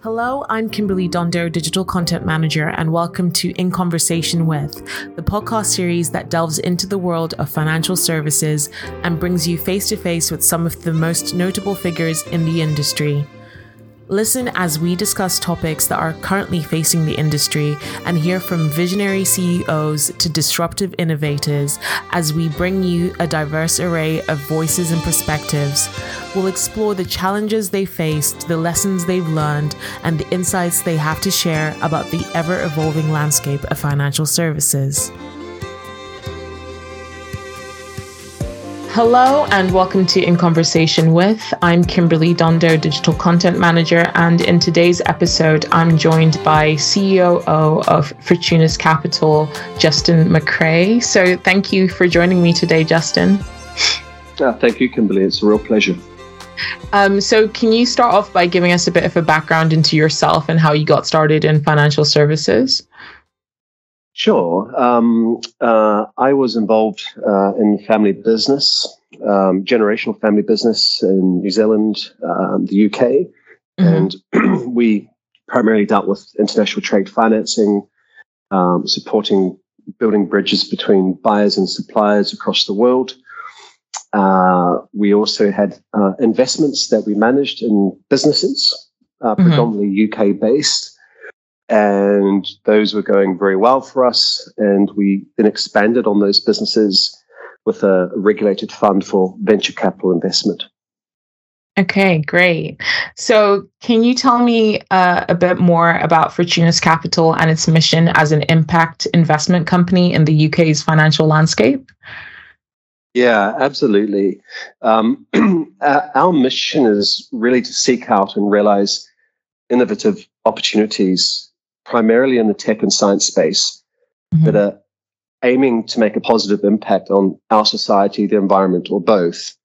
Hello, I'm Kimberley Dondo, Digital Content Manager, and welcome to In Conversation With, the podcast series that delves into the world of financial services and brings you face to face with some of the most notable figures in the industry. Listen as we discuss topics that are currently facing the industry and hear from visionary CEOs to disruptive innovators as we bring you a diverse array of voices and perspectives. We'll explore the challenges they faced, the lessons they've learned, and the insights they have to share about the ever evolving landscape of financial services. Hello and welcome to In Conversation with. I'm Kimberley Dondo, Digital Content Manager, and in today's episode, I'm joined by COO of Fortunis Capital, Justin Macrae. So thank you for joining me today, Justin. Yeah, thank you, Kimberley. It's a real pleasure. Um, so, can you start off by giving us a bit of a background into yourself and how you got started in financial services? Sure. Um, uh, I was involved uh, in family business, um, generational family business in New Zealand, um, the UK, mm-hmm. and we primarily dealt with international trade financing, um, supporting building bridges between buyers and suppliers across the world. Uh, we also had uh, investments that we managed in businesses, uh, mm-hmm. predominantly UK based and those were going very well for us. And we then expanded on those businesses with a regulated fund for venture capital investment. Okay, great. So, can you tell me uh, a bit more about Fortunis Capital and its mission as an impact investment company in the UK's financial landscape? Yeah, absolutely. Um, our mission is really to seek out and realize innovative opportunities primarily in the tech and science space mm-hmm. that are aiming to make a positive impact on our society, the environment, or both,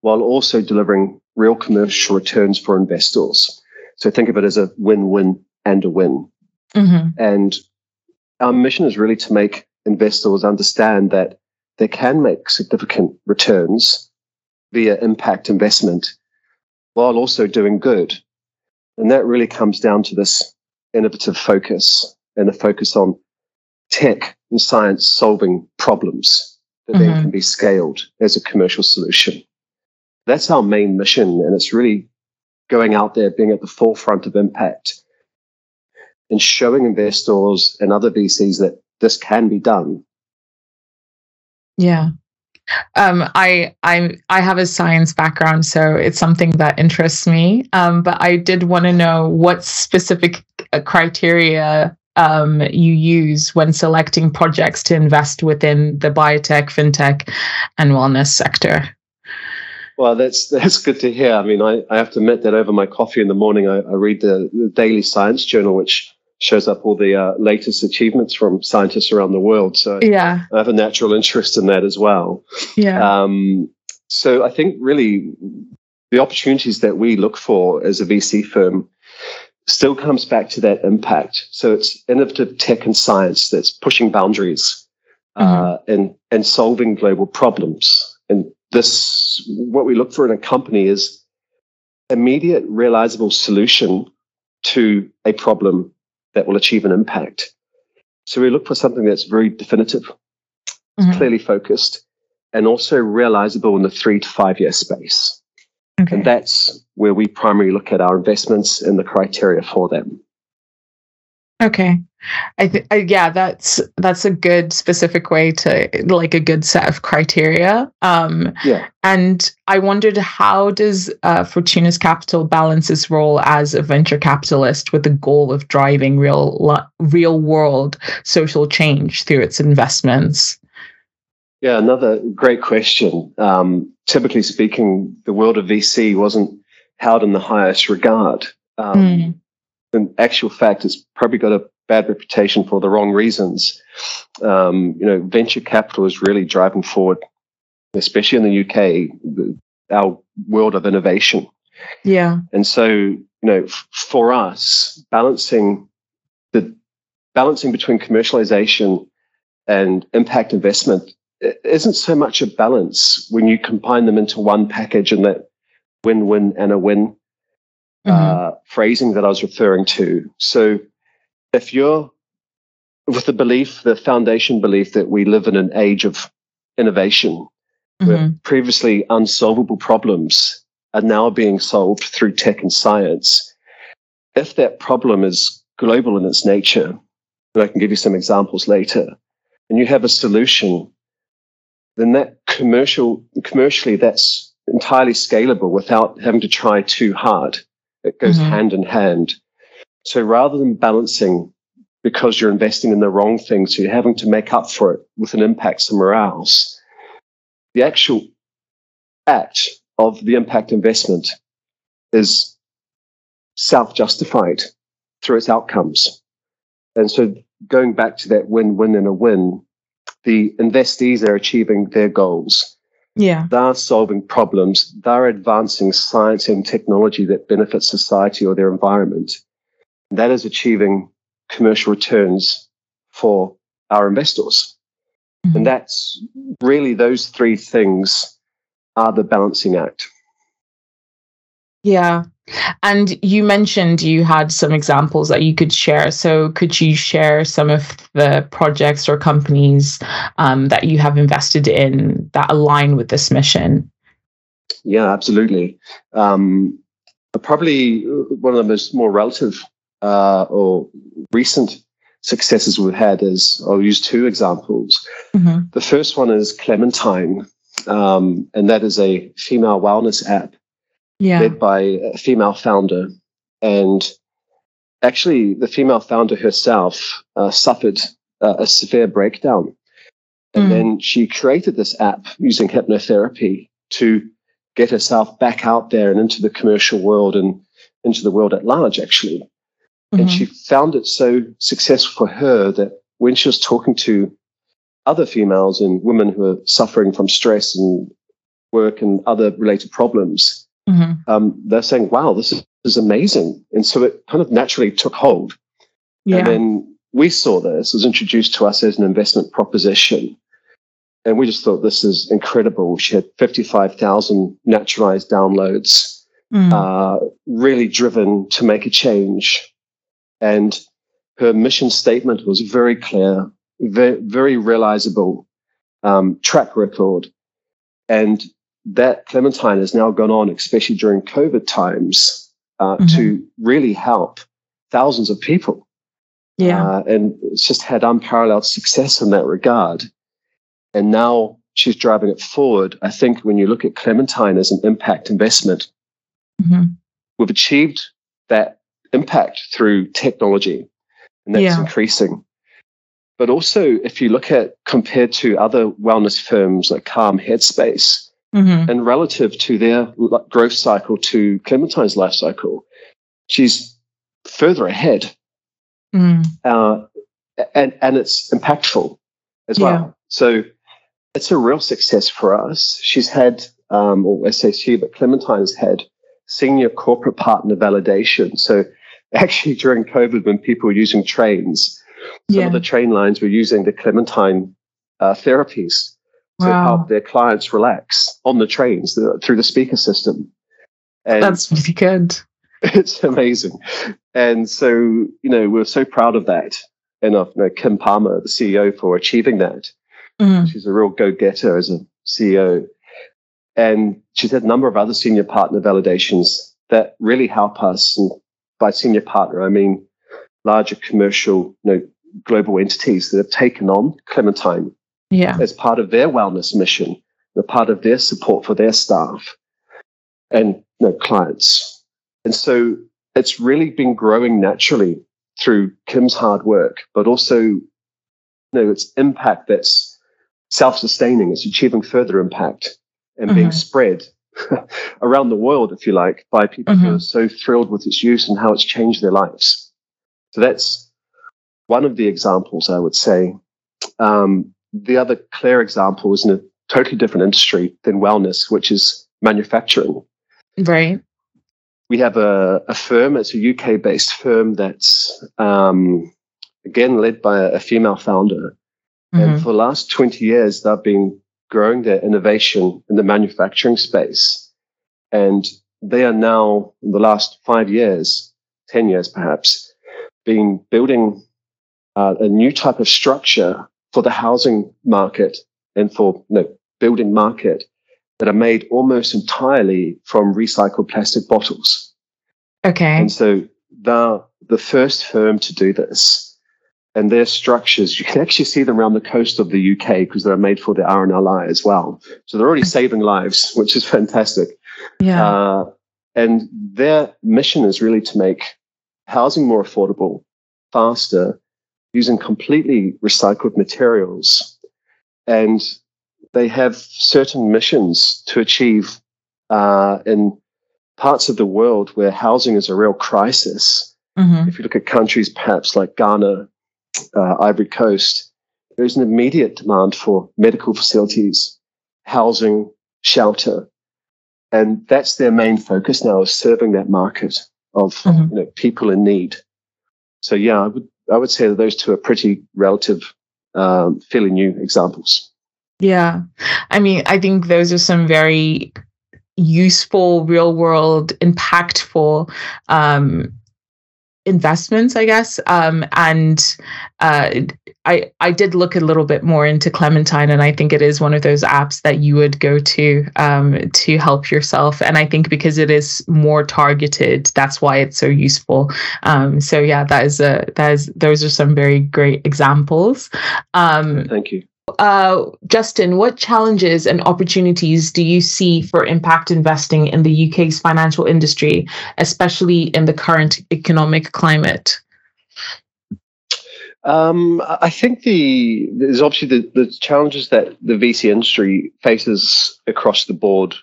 while also delivering real commercial returns for investors. So think of it as a win win and a win. Mm-hmm. And our mission is really to make investors understand that they can make significant returns via impact investment while also doing good. And that really comes down to this innovative focus and a focus on tech and science solving problems that mm-hmm. then can be scaled as a commercial solution. That's our main mission. And it's really going out there, being at the forefront of impact and showing investors and other VCs that this can be done. Yeah. Um, I I I have a science background, so it's something that interests me. Um, but I did want to know what specific uh, criteria um, you use when selecting projects to invest within the biotech, fintech, and wellness sector. Well, that's that's good to hear. I mean, I, I have to admit that over my coffee in the morning, I, I read the, the Daily Science Journal, which shows up all the uh, latest achievements from scientists around the world. So yeah, I have a natural interest in that as well. Yeah. Um, so I think really the opportunities that we look for as a VC firm still comes back to that impact. So it's innovative tech and science that's pushing boundaries uh, mm-hmm. uh, and and solving global problems. And this, what we look for in a company is immediate realizable solution to a problem that will achieve an impact. So we look for something that's very definitive, mm-hmm. clearly focused, and also realizable in the three to five year space. Okay. And that's where we primarily look at our investments and the criteria for them. Okay. I think yeah, that's that's a good specific way to like a good set of criteria. Um, yeah. And I wondered how does uh, Fortunis Capital balance its role as a venture capitalist with the goal of driving real real world social change through its investments? Yeah, another great question. Um, typically speaking, the world of VC wasn't held in the highest regard. Um, mm. In actual fact, it's probably got a bad reputation for the wrong reasons. Um, you know, venture capital is really driving forward, especially in the UK, our world of innovation. Yeah. And so, you know, f- for us, balancing the balancing between commercialization and impact investment isn't so much a balance when you combine them into one package and that win-win and a win. uh, phrasing that I was referring to. So if you're with the belief, the foundation belief that we live in an age of innovation, where Mm-hmm. previously unsolvable problems are now being solved through tech and science. If that problem is global in its nature, and I can give you some examples later, and you have a solution, then that commercial commercially that's entirely scalable without having to try too hard. It goes Mhm. hand in hand. So rather than balancing because you're investing in the wrong thing, so you're having to make up for it with an impact somewhere else, the actual act of the impact investment is self justified through its outcomes. And so going back to that win win and a win, the investees are achieving their goals. Yeah. They're solving problems. They're advancing science and technology that benefits society or their environment. That is achieving commercial returns for our investors. Mhm. And that's really those three things are the balancing act. Yeah. And you mentioned you had some examples that you could share. So, could you share some of the projects or companies um, that you have invested in that align with this mission? Yeah, absolutely. Um, probably one of the most more relative uh, or recent successes we've had is I'll use two examples. Mm-hmm. The first one is Clementine, um, and that is a female wellness app Yeah. led by a female founder. And actually, the female founder herself uh, suffered uh, a severe breakdown. And Mm. then she created this app using hypnotherapy to get herself back out there and into the commercial world and into the world at large, actually. And Mhm. she found it so successful for her that when she was talking to other females and women who are suffering from stress and work and other related problems, Mhm. um, they're saying, wow, this is, is amazing. And so it kind of naturally took hold. Yeah. And then we saw this, was introduced to us as an investment proposition. And we just thought this is incredible. She had 55,000 naturalized downloads, Mm. uh, really driven to make a change. And her mission statement was very clear, very, very realizable um, track record. And that Clementine has now gone on, especially during COVID times, uh, Mhm. to really help thousands of people. yeah. Uh, and it's just had unparalleled success in that regard. And now she's driving it forward. I think when you look at Clementine as an impact investment, Mhm. we've achieved that impact through technology, and that's Yeah. increasing. But also, if you look at compared to other wellness firms like Calm Headspace, Mhm. and relative to their growth cycle to Clementine's life cycle, she's further ahead Mm. uh, and and it's impactful as Yeah. well. So it's a real success for us. She's had, um, or I say she, but Clementine's had senior corporate partner validation. So actually, during COVID, when people were using trains, some Yeah. of the train lines were using the Clementine uh, therapies to Wow. help their clients relax on the trains through the speaker system. And That's really good. it's amazing. And so, you know, we're so proud of that. And of you know, Kim Palmer, the CEO, for achieving that. Mm. She's a real go getter as a CEO. And she's had a number of other senior partner validations that really help us. And by senior partner, I mean larger commercial, you know, global entities that have taken on Clementine Yeah. as part of their wellness mission, the part of their support for their staff and you know, clients. And so it's really been growing naturally through Kim's hard work, but also you know, its impact that's self-sustaining, it's achieving further impact and being Mhm. spread around the world, if you like, by people who Mhm. are so thrilled with its use and how it's changed their lives. So that's one of the examples I would say. Um, the other clear example is in a totally different industry than wellness, which is manufacturing. Right. We have a, a firm, it's a UK based firm that's, um, again, led by a, a female founder. And Mhm. for the last 20 years, they've been growing their innovation in the manufacturing space. And they are now, in the last five years, 10 years perhaps, been building uh, a new type of structure for the housing market and for you know, building market that are made almost entirely from recycled plastic bottles. Okay. And so they're the first firm to do this. And their structures, you can actually see them around the coast of the UK because they're made for the RNLI as well. So they're already saving lives, which is fantastic. Yeah. Uh, and their mission is really to make housing more affordable, faster, using completely recycled materials. And they have certain missions to achieve uh, in parts of the world where housing is a real crisis. Mm-hmm. If you look at countries perhaps like Ghana, uh, Ivory Coast, there's an immediate demand for medical facilities, housing, shelter. And that's their main focus now is serving that market of Mhm. you know, people in need. So yeah, I would I would say that those two are pretty relative, um, fairly new examples. Yeah. I mean, I think those are some very useful, real world, impactful um, investments, I guess. Um, and uh, I, I did look a little bit more into Clementine, and I think it is one of those apps that you would go to um, to help yourself. And I think because it is more targeted, that's why it's so useful. Um, so yeah, that is a that is those are some very great examples. Um, Thank you. Uh, Justin, what challenges and opportunities do you see for impact investing in the UK's financial industry, especially in the current economic climate? Um, I think the there's obviously the, the challenges that the VC industry faces across the board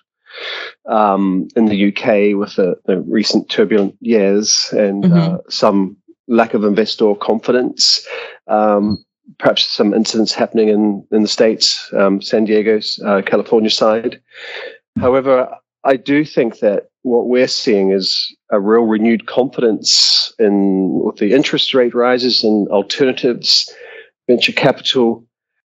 um, in the UK with the, the recent turbulent years and uh, some lack of investor confidence. Um, perhaps some incidents happening in, in the states, um, San Diego's, uh, California side. However, I do think that what we're seeing is a real renewed confidence in with the interest rate rises and alternatives, venture capital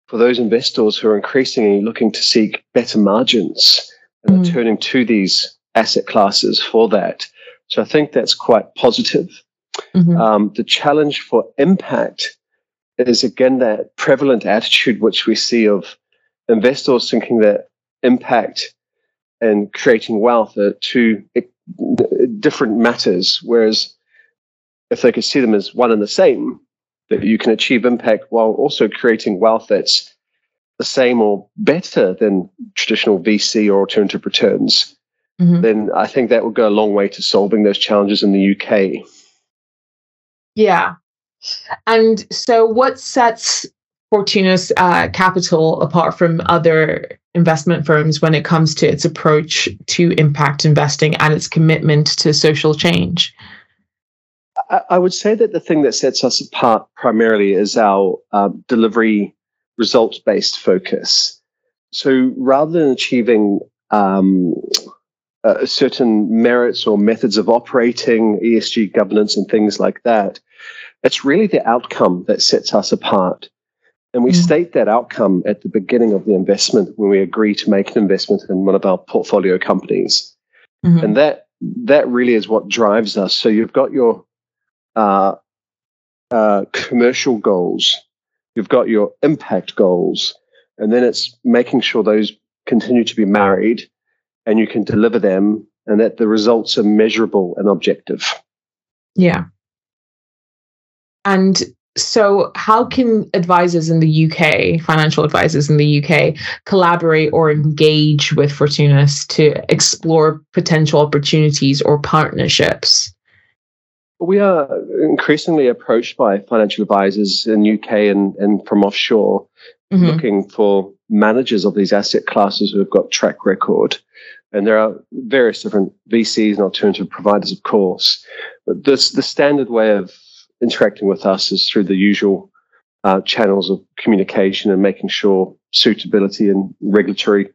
for those investors who are increasingly looking to seek better margins and Mm. are turning to these asset classes for that. So I think that's quite positive. Mhm. Um, the challenge for impact is again that prevalent attitude which we see of investors thinking that impact and creating wealth are two different matters. Whereas if they could see them as one and the same, that you can achieve impact while also creating wealth that's the same or better than traditional VC or alternative returns, Mhm. then I think that would go a long way to solving those challenges in the UK. Yeah. And so, what sets Fortunis uh, Capital apart from other investment firms when it comes to its approach to impact investing and its commitment to social change? I, would say that the thing that sets us apart primarily is our uh, delivery results based focus. So rather than achieving um, uh, certain merits or methods of operating, ESG governance, and things like that, it's really the outcome that sets us apart. And we Mm. state that outcome at the beginning of the investment when we agree to make an investment in one of our portfolio companies Mhm. and that that really is what drives us. So you've got your uh, uh, commercial goals, you've got your impact goals, and then it's making sure those continue to be married, and you can deliver them, and that the results are measurable and objective. Yeah. And so, how can advisors in the UK, financial advisors in the UK, collaborate or engage with Fortunis to explore potential opportunities or partnerships? We are increasingly approached by financial advisors in UK and, and from offshore Mhm. looking for managers of these asset classes who have got track record. And there are various different VCs and alternative providers, of course. But this, the standard way of interacting with us is through the usual uh, channels of communication and making sure suitability and regulatory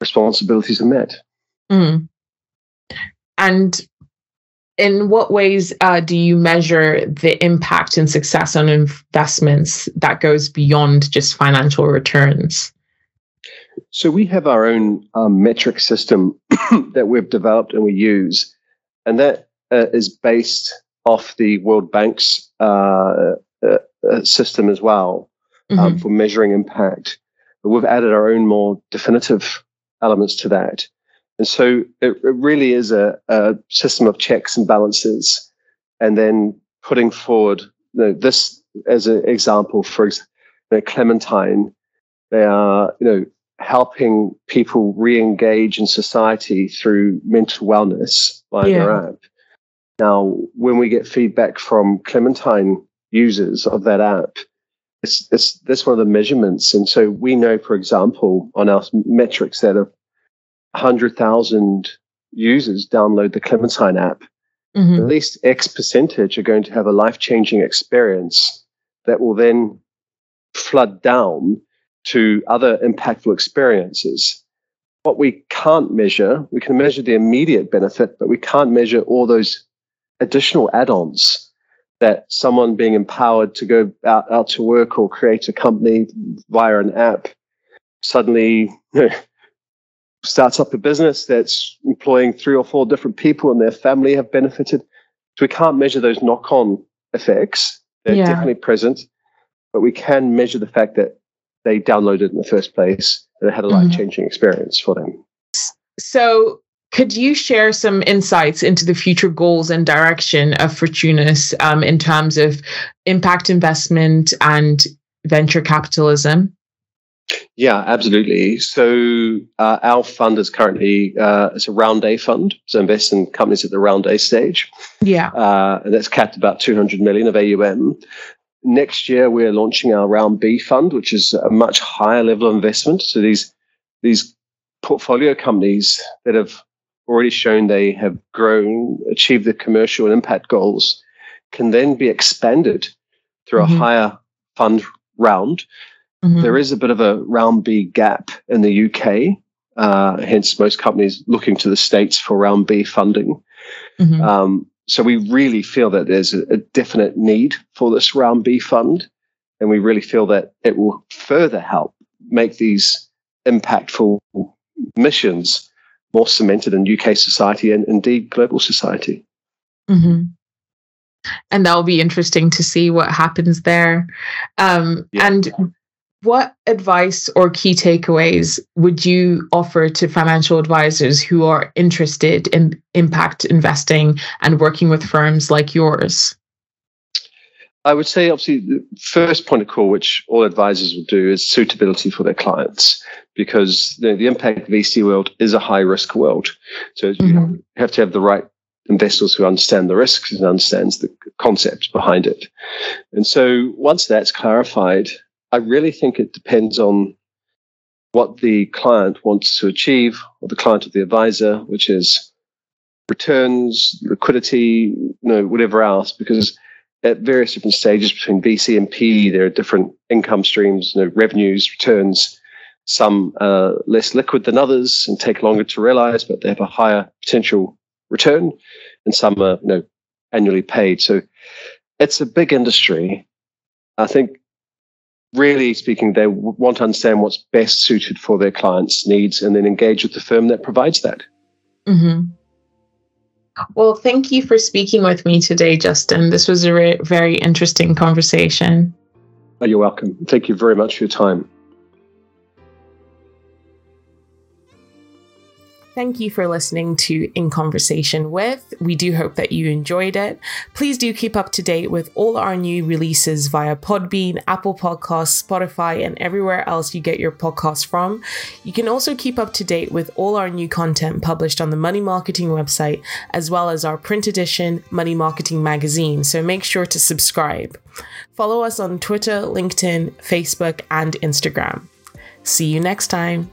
responsibilities are met. Mm. And in what ways uh, do you measure the impact and success on investments that goes beyond just financial returns? So we have our own um, metric system that we've developed and we use, and that uh, is based off the World Bank's uh, uh, uh system as well um, mm-hmm. for measuring impact. But we've added our own more definitive elements to that. And so it, it really is a, a, system of checks and balances, and then putting forward you know, this as an example for you know, Clementine. They are, you know, helping people re-engage in society through mental wellness via yeah. their app. Now, when we get feedback from Clementine users of that app, it's, it's that's one of the measurements. And so we know, for example, on our metrics that if 100,000 users download the Clementine app, mm-hmm. at least X percentage are going to have a life changing experience that will then flood down to other impactful experiences. What we can't measure, we can measure the immediate benefit, but we can't measure all those additional add ons that someone being empowered to go out, out to work or create a company via an app suddenly you know, starts up a business that's employing three or four different people and their family have benefited. So we can't measure those knock on effects. They're yeah. definitely present, but we can measure the fact that they downloaded in the first place and it had a life changing mm-hmm. experience for them. So, could you share some insights into the future goals and direction of Fortunis um, in terms of impact investment and venture capitalism? Yeah, absolutely. So uh, our fund is currently uh, it's a round A fund, so invest in companies at the round A stage. Yeah, uh, and that's capped about 200 million of AUM. Next year, we're launching our round B fund, which is a much higher level of investment. So these these portfolio companies that have already shown they have grown, achieved the commercial and impact goals, can then be expanded through mm-hmm. a higher fund round. Mm-hmm. There is a bit of a round B gap in the UK, uh, hence most companies looking to the states for round B funding. Mm-hmm. Um, so we really feel that there's a, a definite need for this round B fund, and we really feel that it will further help make these impactful missions more cemented in UK society and indeed global society. Mm-hmm. And that'll be interesting to see what happens there. Um, yeah. And what advice or key takeaways would you offer to financial advisors who are interested in impact investing and working with firms like yours? I would say, obviously, the first point of call, which all advisors will do, is suitability for their clients, because the, the impact VC world is a high risk world. So mm-hmm. you have to have the right investors who understand the risks and understands the concepts behind it. And so once that's clarified, I really think it depends on what the client wants to achieve, or the client of the advisor, which is returns, liquidity, you know, whatever else, because at various different stages between VC and PE, there are different income streams, you know, revenues, returns. Some are less liquid than others and take longer to realize, but they have a higher potential return, and some are, you know, annually paid. So it's a big industry. I think really speaking, they want to understand what's best suited for their clients' needs and then engage with the firm that provides that. Mm-hmm. Well, thank you for speaking with me today, Justin. This was a re- very interesting conversation. Oh, you're welcome. Thank you very much for your time. Thank you for listening to In Conversation with. We do hope that you enjoyed it. Please do keep up to date with all our new releases via Podbean, Apple Podcasts, Spotify, and everywhere else you get your podcasts from. You can also keep up to date with all our new content published on the Money Marketing website, as well as our print edition Money Marketing magazine. So make sure to subscribe. Follow us on Twitter, LinkedIn, Facebook, and Instagram. See you next time.